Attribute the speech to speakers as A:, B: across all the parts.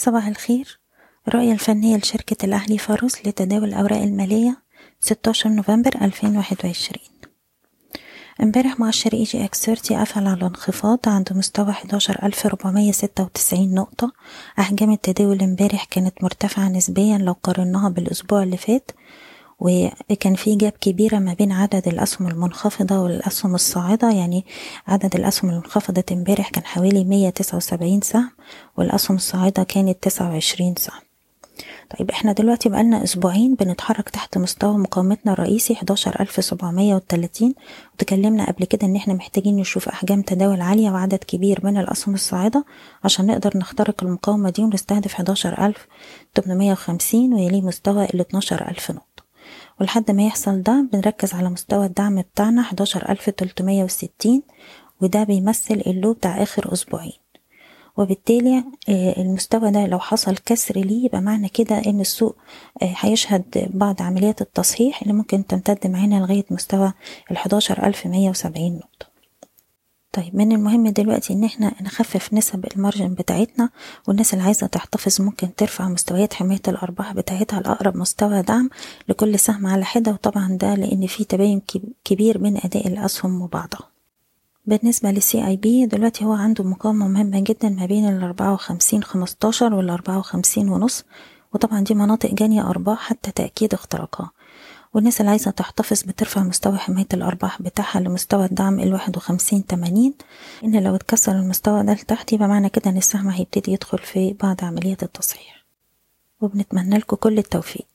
A: صباح الخير. الرؤية الفنية لشركة الأهلي فاروس لتداول الأوراق المالية 16 نوفمبر 2021 امبارح مؤشر EGX 30 قفل على انخفاض عند مستوى 11496 نقطة. أحجام التداول امبارح كانت مرتفعة نسبيا لو قارناها بالأسبوع اللي فات. وكان في gap كبيرة ما بين عدد الأسهم المنخفضة والأسهم الصاعدة. يعني عدد الأسهم المنخفضة امبارح كان حوالي 179 سهم والأسهم الصاعدة كانت 29 سهم. طيب إحنا دلوقتي بقالنا أسبوعين بنتحرك تحت مستوى مقاومتنا الرئيسي 11730 وتكلمنا قبل كده إن إحنا محتاجين نشوف أحجام تداول عالية وعدد كبير من الأسهم الصاعدة عشان نقدر نخترق المقاومة دي ونستهدف 11850 ويليه مستوى ال 12000 نقطة. ولحد ما يحصل ده بنركز على مستوى الدعم بتاعنا 11360 وده بيمثل ال low بتاع آخر أسبوعين. وبالتالي المستوى ده لو حصل كسر ليه يبقى معنى كده إن السوق هيشهد بعض عمليات التصحيح اللي ممكن تمتد معانا لغاية مستوى ال 11170 نقطة. طيب من المهم دلوقتي إن إحنا نخفف نسب ال margin بتاعتنا والناس اللي عايزة تحتفظ ممكن ترفع مستويات حماية الأرباح بتاعتها لاقرب مستوى دعم لكل سهم على حدة وطبعا ده لأن في تباين كبير بين أداء الأسهم وبعضها. بالنسبة للسي اي بي دلوقتي هو عنده مقاومة مهمة جدا ما بين ال 54 15 وال 54 ونص وطبعا دي مناطق جانية أرباح حتى تأكيد اختراقها. والناس اللي عايزة تحتفظ بترفع مستوى حماية الأرباح بتاعها لمستوى الدعم الواحد وخمسين تمانين. إن لو اتكسر المستوى ده لتحت يبقى معنى كده إن السهم هيبتدي يدخل في بعض عمليات التصحيح. وبنتمنى لكم كل التوفيق.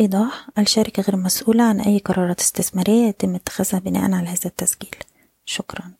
A: إيضاح الشركة غير مسؤولة عن أي قرارات استثمارية يتم اتخاذها بناء على هذا التسجيل. شكراً.